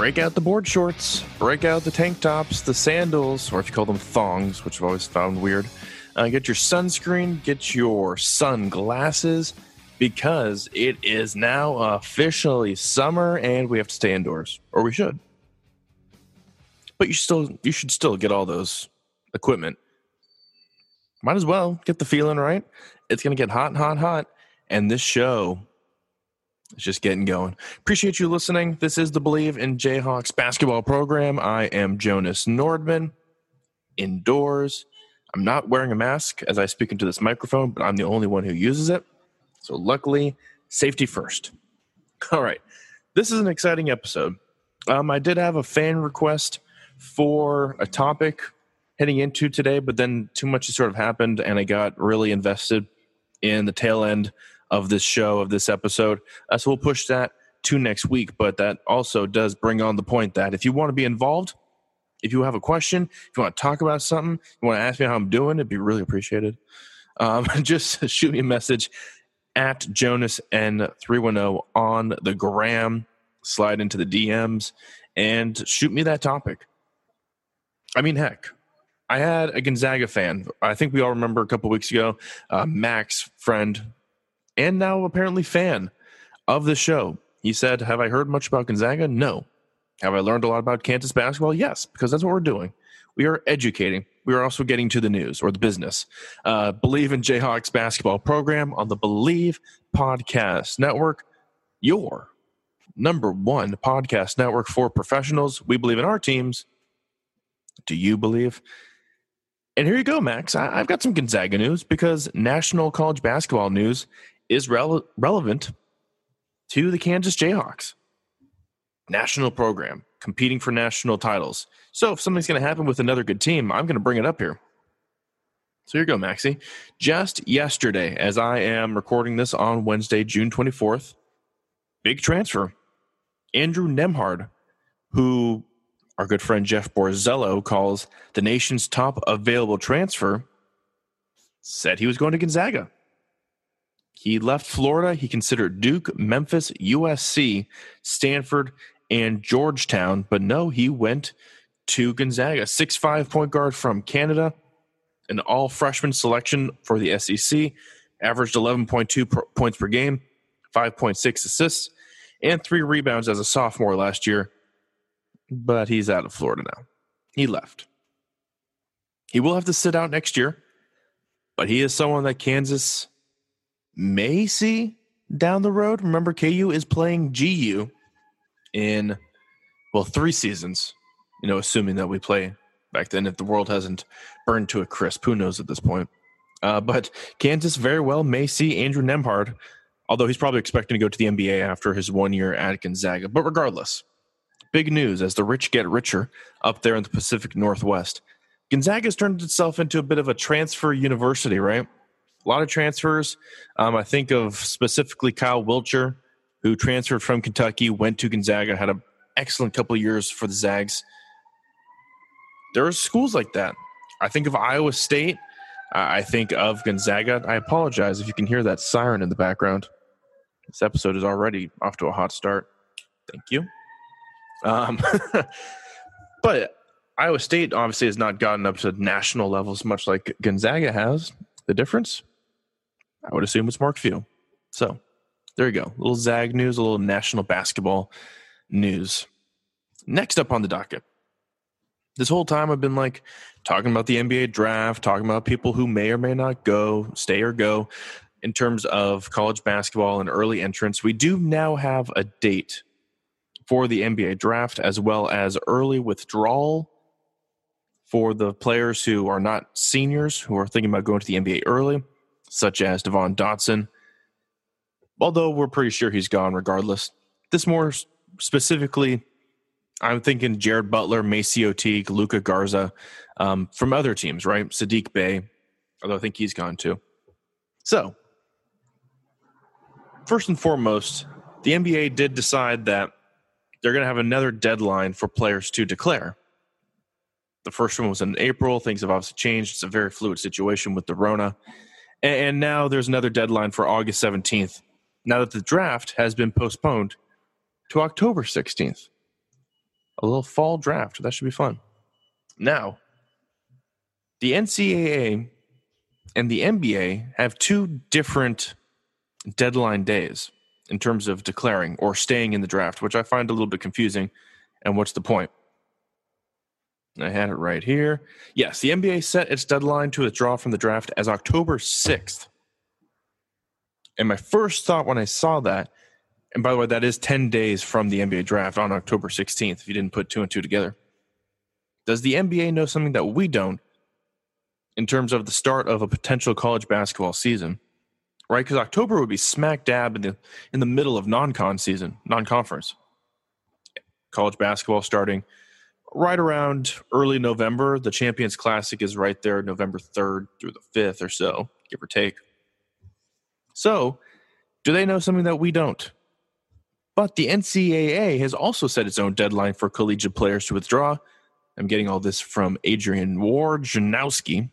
break out the board shorts, break out the tank tops, the sandals, or if you call them thongs, which I've always found weird. Uh, get your sunscreen, get your sunglasses, because it is now officially summer and we have to stay indoors, or we should. But you still you should still get all those equipment. Might as well get the feeling right. It's gonna get hot hot, hot, and this show it's just getting going. Appreciate you listening. This is the Bleav in Jayhawks basketball program. I am Jonas Nordman, indoors. I'm not wearing a mask as I speak into this microphone, but I'm the only one who uses it. So, luckily, safety first. All right. This is an exciting episode. Um, I did have a fan request for a topic heading into today, but then too much has sort of happened, and I got really invested in the tail end of this show, of this episode. Uh, so we'll push that to next week. But that also does bring on the point that if you want to be involved, if you have a question, if you want to talk about something, you want to ask me how I'm doing, it'd be really appreciated. Um, just shoot me a message at Jonas N310 on the gram, slide into the DMs, and shoot me that topic. I mean, heck, I had a Gonzaga fan. I think we all remember a couple weeks ago, uh, Max, friend, and now apparently fan of the show. He said, Have I heard much about Gonzaga? No. Have I learned a lot about Kansas basketball? Yes, because that's what we're doing. We are educating. We are also getting to the news or the business. Uh, Bleav in Jayhawks basketball program on the Bleav Podcast Network, your number one podcast network for professionals. We believe in our teams. Do you believe? And here you go, Max. I, have got some Gonzaga news because national college basketball news is rele- relevant to the Kansas Jayhawks. National program competing for national titles. So if something's going to happen with another good team, I'm going to bring it up here. So here you go, Maxie. Just yesterday, as I am recording this on Wednesday, June 24th, big transfer. Andrew Nembhard, who our good friend Jeff Borzello calls the nation's top available transfer, said he was going to Gonzaga. He left Florida. He considered Duke, Memphis, USC, Stanford, and Georgetown, but no, he went to Gonzaga. Six-five point guard from Canada, an all freshman selection for the SEC, averaged 11.2 points per game, 5.6 assists, and three rebounds as a sophomore last year. But he's out of Florida now. He left. He will have to sit out next year, but he is someone that Kansas may see down the road. Remember, KU is playing GU in, well, three seasons, you know, assuming that we play back then if the world hasn't burned to a crisp. Who knows at this point? Uh, but Kansas very well may see Andrew Nembhard, although he's probably expecting to go to the NBA after his one year at Gonzaga. But regardless, big news as the rich get richer up there in the Pacific Northwest. Gonzaga's turned itself into a bit of a transfer university, right? A lot of transfers. Um, I think of specifically Kyle Wiltjer, who transferred from Kentucky, went to Gonzaga, had an excellent couple of years for the Zags. There are schools like that. I think of Iowa State. I think of Gonzaga. I apologize if you can hear that siren in the background. This episode is already off to a hot start. Thank you. Um, but Iowa State obviously has not gotten up to national levels much like Gonzaga has. The difference? I would assume it's Mark Few. So there you go. A little Zag news, a little national basketball news. Next up on the docket. This whole time I've been like talking about the NBA draft, talking about people who may or may not go, stay or go in terms of college basketball and early entrance. We do now have a date for the NBA draft as well as early withdrawal for the players who are not seniors who are thinking about going to the NBA early such as Devon Dotson. Although we're pretty sure he's gone regardless. This more specifically, I'm thinking Jared Butler, MaCio Teague, Luka Garza um, from other teams, right? Sadiq Bey, although I think he's gone too. So, first and foremost, the NBA did decide that they're going to have another deadline for players to declare. The first one was in April. Things have obviously changed. It's a very fluid situation with the Rona. And now there's another deadline for August 17th. Now that the draft has been postponed to October 16th. a little fall draft. That should be fun. Now, the NCAA and the NBA have two different deadline days in terms of declaring or staying in the draft, which I find a little bit confusing. And what's the point? I had it right here. Yes, the NBA set its deadline to withdraw from the draft as October 6th. And my first thought when I saw that, and by the way, that is 10 days from the NBA draft on October 16th, if you didn't put two and two together. Does the NBA know something that we don't in terms of the start of a potential college basketball season? Right? Because October would be smack dab in the in the middle of non-con season, non-conference. College basketball starting right around early November. The Champions Classic is right there, November 3rd through the 5th or so, give or take. So, do they know something that we don't? But the NCAA has also set its own deadline for collegiate players to withdraw. I'm getting all this from Adrian Wojnarowski.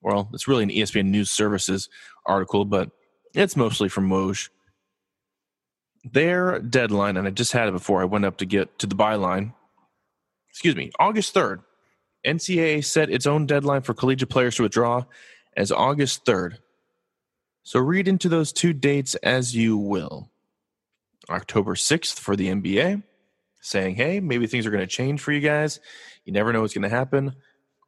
Well, it's really an ESPN News Services article, but it's mostly from Woj. Their deadline, and I just had it before I went up to get to the byline, excuse me, August 3rd. NCAA set its own deadline for collegiate players to withdraw as August 3rd. So read into those two dates as you will. October 6th for the NBA, saying, hey, maybe things are going to change for you guys. You never know what's going to happen.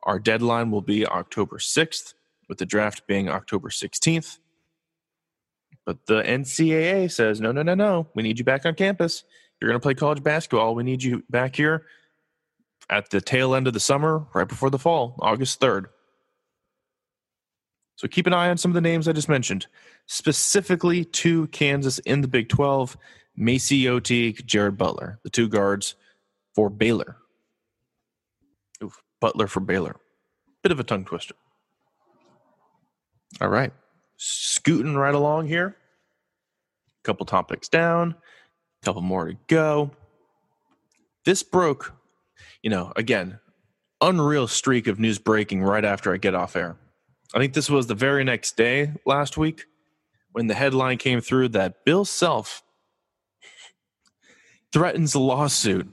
Our deadline will be October 6th, with the draft being October 16th. But the NCAA says, no, no, no, no. We need you back on campus. You're going to play college basketball. We need you back here at the tail end of the summer, right before the fall, August 3rd. So keep an eye on some of the names I just mentioned, specifically to Kansas in the Big 12 MaCio Teague, Jared Butler, the two guards for Baylor. Oof, Butler for Baylor. Bit of a tongue twister. All right. Scooting right along here. A Couple topics down, couple more to go. This broke you know, again, unreal streak of news breaking right after I get off air. I think this was the very next day last week when the headline came through that Bill Self threatens a lawsuit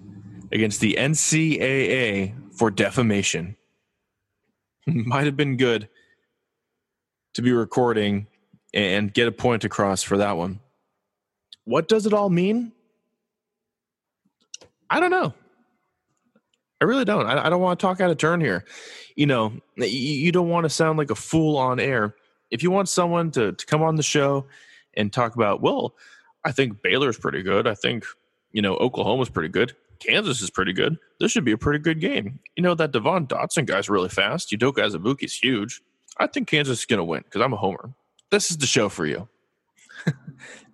against the NCAA for defamation. Might have been good to be recording and get a point across for that one. What does it all mean? I don't know. I really don't. I, I don't want to talk out of turn here. You know, you, you don't want to sound like a fool on air. If you want someone to, to come on the show and talk about, well, I think Baylor's pretty good. I think, you know, Oklahoma's pretty good. Kansas is pretty good. This should be a pretty good game. You know, that Devon Dotson guy's really fast. Udoka Azubuike's huge. I think Kansas is going to win because I'm a homer. This is the show for you.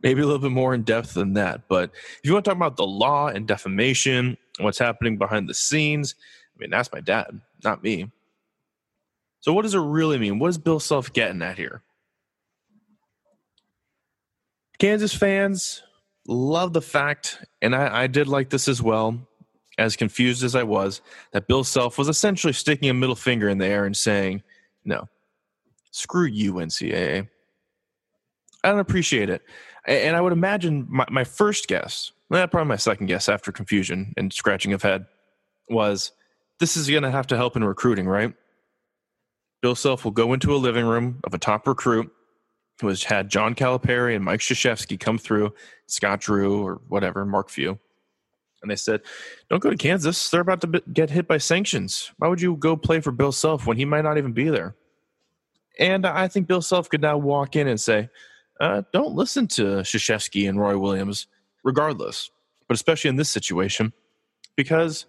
Maybe a little bit more in depth than that. But if you want to talk about the law and defamation what's happening behind the scenes. I mean, that's my dad, not me. So, what does it really mean? What is Bill Self getting at here? Kansas fans love the fact, and I, I did like this as well, as confused as I was, that Bill Self was essentially sticking a middle finger in the air and saying, no, screw you, NCAA. I don't appreciate it. And I would imagine my, my first guess eh, probably my second guess after confusion and scratching of head was this is going to have to help in recruiting, right? Bill Self will go into a living room of a top recruit who has had John Calipari and Mike Krzyzewski come through, Scott Drew or whatever, Mark Few. And they said, don't go to Kansas. They're about to get hit by sanctions. Why would you go play for Bill Self when he might not even be there? And I think Bill Self could now walk in and say, uh, don't listen to Krzyzewski and Roy Williams regardless, but especially in this situation, because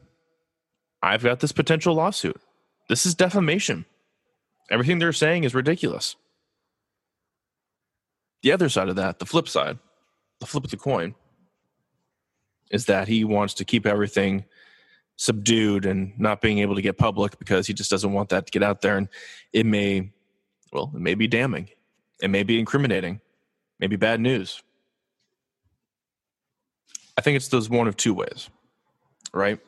I've got this potential lawsuit. This is defamation. Everything they're saying is ridiculous. The other side of that, the flip side, the flip of the coin, is that he wants to keep everything subdued and not being able to get public because he just doesn't want that to get out there. And it may, well, it may be damning. It may be incriminating, maybe bad news. I think it's those one of two ways, right?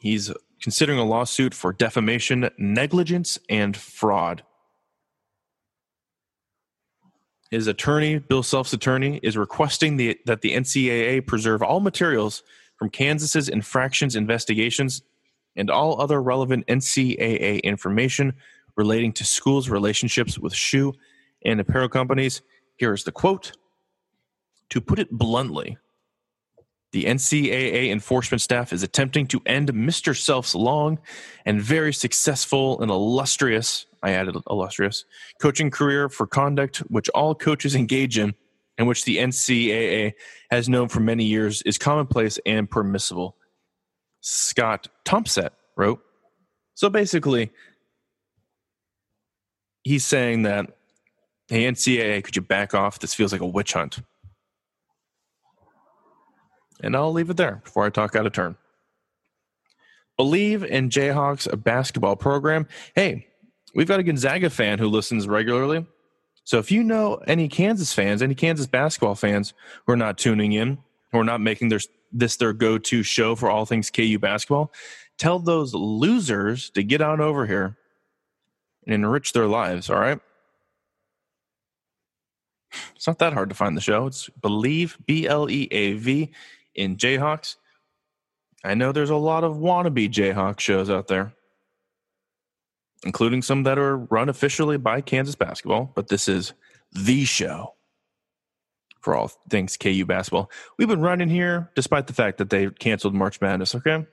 He's considering a lawsuit for defamation, negligence, and fraud. His attorney, Bill Self's attorney, is requesting the, that the NCAA preserve all materials from Kansas's infractions investigations and all other relevant NCAA information relating to schools' relationships with shoe and apparel companies. Here is the quote To put it bluntly, the NCAA enforcement staff is attempting to end Mr. Self's long and very successful and illustrious, I added illustrious, coaching career for conduct which all coaches engage in and which the NCAA has known for many years is commonplace and permissible. Scott Tompsett wrote. So basically, he's saying that, hey, NCAA, could you back off? This feels like a witch hunt. And I'll leave it there before I talk out of turn. Bleav in Jayhawks, basketball program. Hey, we've got a Gonzaga fan who listens regularly. So if you know any Kansas fans, any Kansas basketball fans who are not tuning in, who are not making their, this their go to show for all things KU basketball, tell those losers to get on over here and enrich their lives, all right? It's not that hard to find the show. It's Bleav, B L E A V, in Jayhawks. I know there's a lot of wannabe Jayhawk shows out there, including some that are run officially by Kansas basketball, but this is the show for all things KU basketball. We've been running here despite the fact that they canceled March Madness, okay?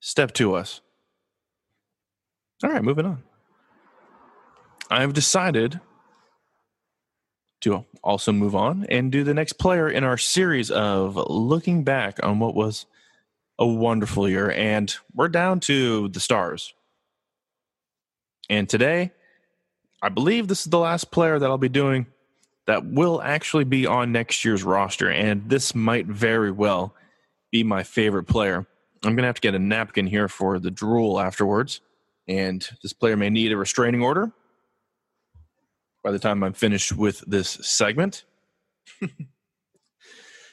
Step to us. All right, moving on. I've decided to also move on and do the next player in our series of looking back on what was a wonderful year. And we're down to the stars. And today, I believe this is the last player that I'll be doing that will actually be on next year's roster. And this might very well be my favorite player. I'm going to have to get a napkin here for the drool afterwards. And this player may need a restraining order by the time I'm finished with this segment. if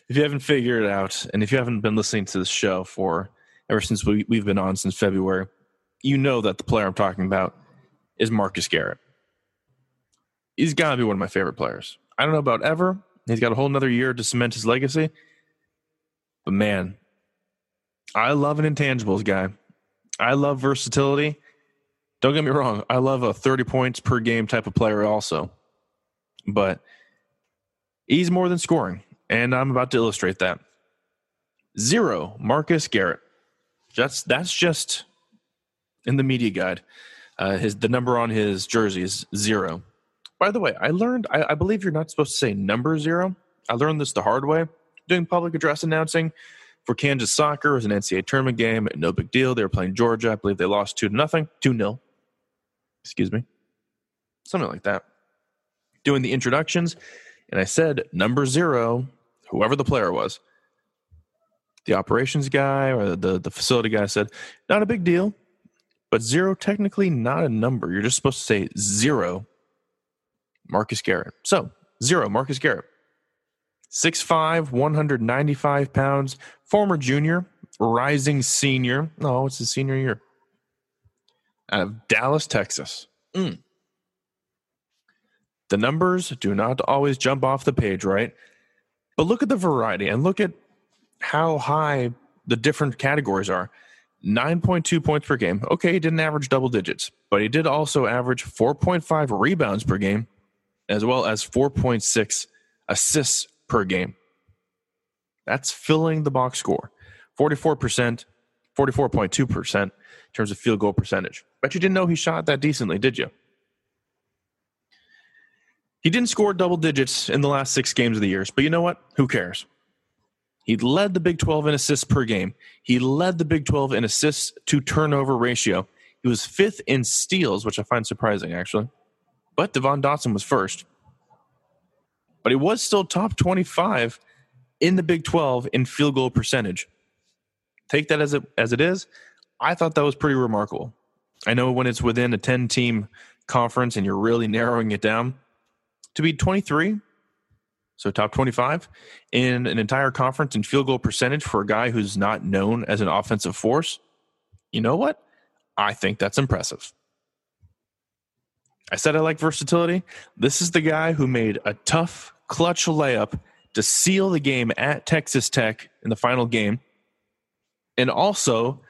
you haven't figured it out, and if you haven't been listening to this show for ever since we, we've been on since February, you know that the player I'm talking about is Marcus Garrett. He's got to be one of my favorite players. I don't know about ever. He's got a whole another year to cement his legacy. But man, I love an intangibles guy. I love versatility. Don't get me wrong, I love a 30 points per game type of player also. But he's more than scoring, and I'm about to illustrate that. Zero, Marcus Garrett. That's that's just in the media guide. Uh, his the number on his jersey is zero. By the way, I learned I, I believe you're not supposed to say number zero. I learned this the hard way doing public address announcing for Kansas soccer. It was an NCAA tournament game. No big deal. They were playing Georgia. I believe they lost two to nothing, two nil excuse me, something like that, doing the introductions. And I said, number zero, whoever the player was, the operations guy or the, the facility guy said, not a big deal, but zero, technically not a number. You're just supposed to say zero, Marcus Garrett. So, zero, Marcus Garrett. 6'5, 195 pounds, former junior, rising senior. No, it's his senior year out of Dallas, Texas. Mm. The numbers do not always jump off the page, right? But look at the variety and look at how high the different categories are. 9.2 points per game. Okay, he didn't average double digits, but he did also average 4.5 rebounds per game, as well as 4.6 assists per game. That's filling the box score. 44%, 44.2% in terms of field goal percentage. Bet you didn't know he shot that decently, did you? He didn't score double digits in the last six games of the years, but you know what? Who cares? He led the Big 12 in assists per game. He led the Big 12 in assists to turnover ratio. He was fifth in steals, which I find surprising, actually. But Devon Dotson was first. But he was still top 25 in the Big 12 in field goal percentage. Take that as it, as it is. I thought that was pretty remarkable. I know when it's within a 10 team conference and you're really narrowing it down to be 23, so top 25 in an entire conference in field goal percentage for a guy who's not known as an offensive force. You know what? I think that's impressive. I said I like versatility. This is the guy who made a tough clutch layup to seal the game at Texas Tech in the final game, and also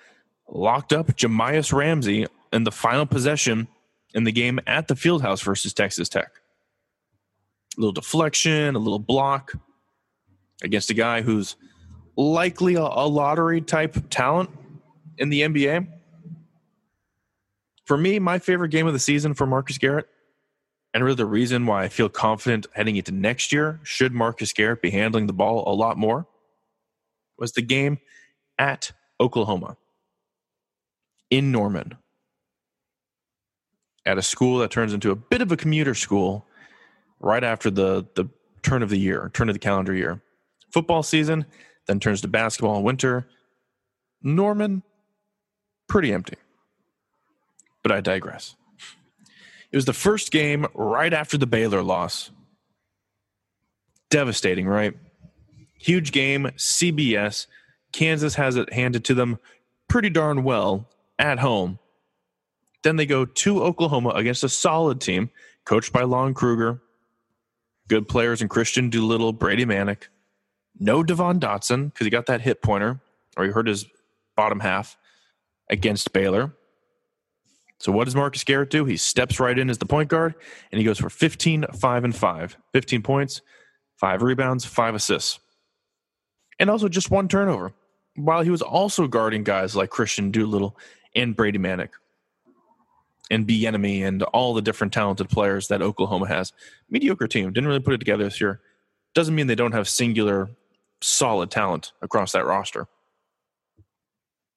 locked up Jahmi'us Ramsey in the final possession in the game at the Fieldhouse versus Texas Tech. A little deflection, a little block against a guy who's likely a, a lottery type talent in the NBA. For me, my favorite game of the season for Marcus Garrett, and really the reason why I feel confident heading into next year, should Marcus Garrett be handling the ball a lot more, was the game at Oklahoma in Norman at a school that turns into a bit of a commuter school right after the the turn of the year, turn of the calendar year. Football season then turns to basketball in winter. Norman, pretty empty. But I digress. It was the first game right after the Baylor loss. Devastating, right? Huge game, CBS. Kansas has it handed to them pretty darn well at home. Then they go to Oklahoma against a solid team, coached by Lon Kruger. Good players in Kristian Doolittle, Brady Manek. No Devon Dotson because he got that hip pointer, or he hurt his bottom half against Baylor. So what does Marcus Garrett do? He steps right in as the point guard, and he goes for 15, 5, and 5. 15 points, 5 rebounds, 5 assists. And also just one turnover, while he was also guarding guys like Kristian Doolittle and Brady Manek and Bieniemy and all the different talented players that Oklahoma has. Mediocre team. Didn't really put it together this year. Doesn't mean they don't have singular solid talent across that roster.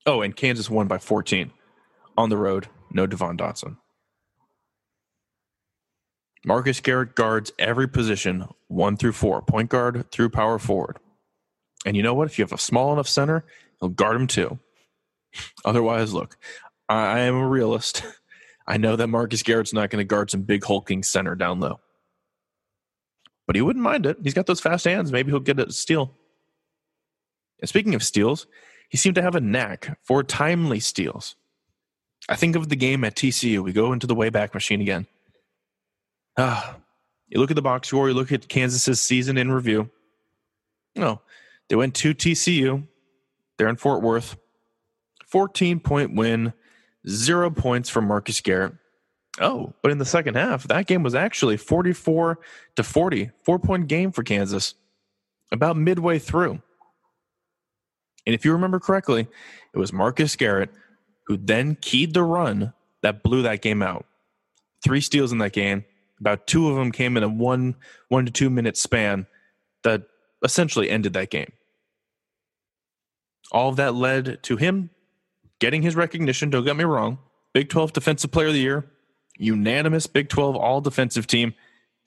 Oh, and Kansas won by 14 on the road. No Devon Dotson. Marcus Garrett guards every position, one through four, point guard through power forward. And you know what? If you have a small enough center, he'll guard him too. Otherwise, look, I am a realist. I know that Marcus Garrett's not going to guard some big hulking center down low. But he wouldn't mind it. He's got those fast hands. Maybe he'll get a steal. And speaking of steals, he seemed to have a knack for timely steals. I think of the game at TCU. We go into the Wayback Machine again. Ah, you look at the box score, you look at Kansas's season in review. No, they went to TCU. They're in Fort Worth. 14 point win, zero points for Marcus Garrett. Oh, but in the second half, that game was actually 44 to 40, four point game for Kansas about midway through. And if you remember correctly, it was Marcus Garrett who then keyed the run that blew that game out. Three steals in that game. About two of them came in a one one to two minute span that essentially ended that game. All of that led to him getting his recognition. Don't get me wrong. Big 12 Defensive Player of the Year, unanimous Big 12 All Defensive Team,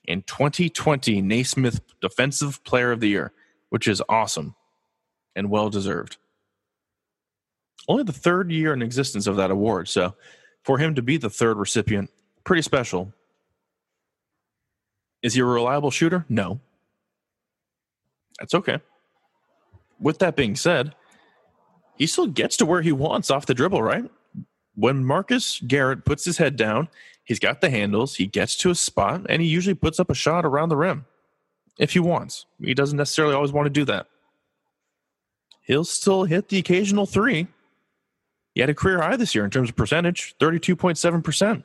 and 2020 Naismith Defensive Player of the Year, which is awesome and well deserved. Only the third year in existence of that award. So for him to be the third recipient, pretty special. Is he a reliable shooter? No. That's okay. With that being said, he still gets to where he wants off the dribble, right? When Marcus Garrett puts his head down, he's got the handles, he gets to a spot, and he usually puts up a shot around the rim if he wants. He doesn't necessarily always want to do that he'll still hit the occasional three. He had a career high this year in terms of percentage, 32.7%.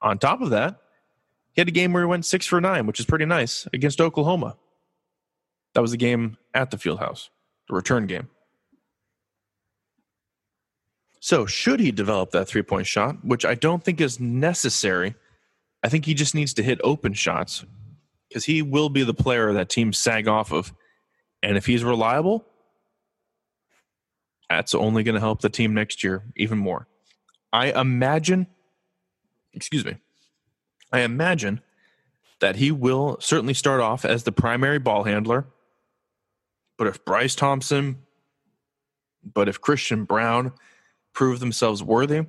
On top of that, he had a game where he went six for nine, which is pretty nice against Oklahoma. That was the game at the field house, the return game. So, should he develop that three point shot, which I don't think is necessary, I think he just needs to hit open shots because he will be the player that teams sag off of. And if he's reliable, that's only going to help the team next year even more. I imagine, excuse me, I imagine that he will certainly start off as the primary ball handler. But if Bryce Thompson, but if Christian Braun prove themselves worthy,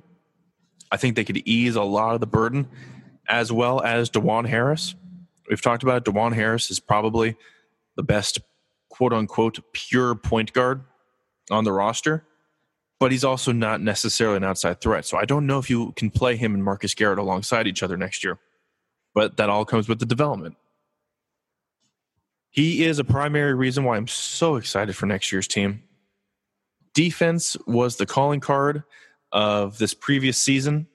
I think they could ease a lot of the burden, as well as Dajuan Harris. We've talked about. Dajuan Harris is probably the best quote unquote pure point guard on the roster, but he's also not necessarily an outside threat. So I don't know if you can play him and Marcus Garrett alongside each other next year, but that all comes with the development. He is a primary reason why I'm so excited for next year's team. Defense was the calling card of this previous season.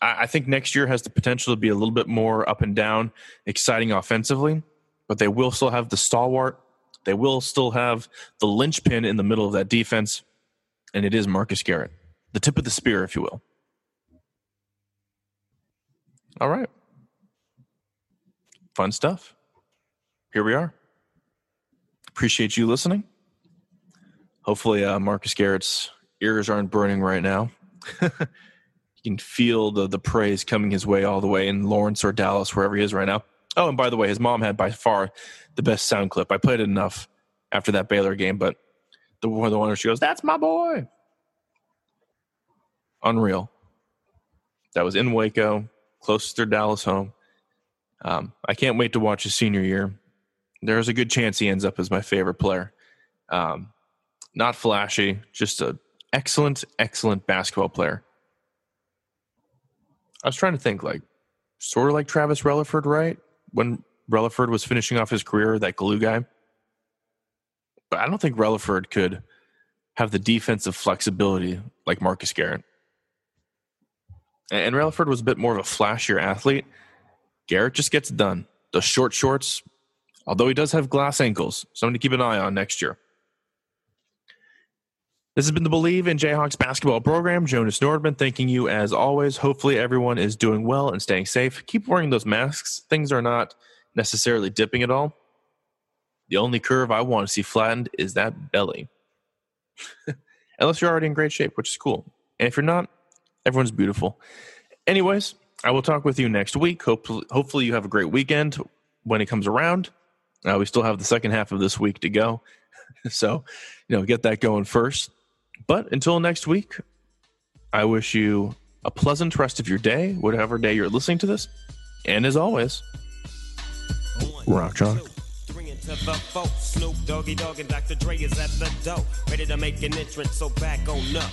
I, I think next year has the potential to be a little bit more up and down, exciting offensively, but they will still have the stalwart. They will still have the linchpin in the middle of that defense, and it is Marcus Garrett, the tip of the spear, if you will. All right. Fun stuff. Here we are. Appreciate you listening. Hopefully, uh, Marcus Garrett's ears aren't burning right now. you can feel the the praise coming his way all the way in Lawrence or Dallas, wherever he is right now. Oh, and by the way, his mom had by far the best sound clip. I played it enough after that Baylor game, but the one the one where she goes, "That's my boy," unreal. That was in Waco, close to Dallas home. Um, I can't wait to watch his senior year. There's a good chance he ends up as my favorite player. Um, not flashy, just an excellent, excellent basketball player. I was trying to think, like, sort of like Travis Releford, right? When Releford was finishing off his career, that glue guy. But I don't think Releford could have the defensive flexibility like Marcus Garrett. And Releford was a bit more of a flashier athlete. Garrett just gets done. The short shorts, although he does have glass ankles, something to keep an eye on next year. This has been the Bleav in Jayhawks basketball program. Jonas Nordman, thanking you as always. Hopefully, everyone is doing well and staying safe. Keep wearing those masks. Things are not necessarily dipping at all. The only curve I want to see flattened is that belly. Unless you're already in great shape, which is cool. And if you're not, everyone's beautiful. Anyways, I will talk with you next week. Hopefully, hopefully you have a great weekend when it comes around. Uh, we still have the second half of this week to go. so, you know, get that going first. But until next week, I wish you a pleasant rest of your day, whatever day you're listening to this. And as always, rock chalk. Snoop Doggy Dogg and Dr. Dre is at the door, ready to make an entrance. So back on up.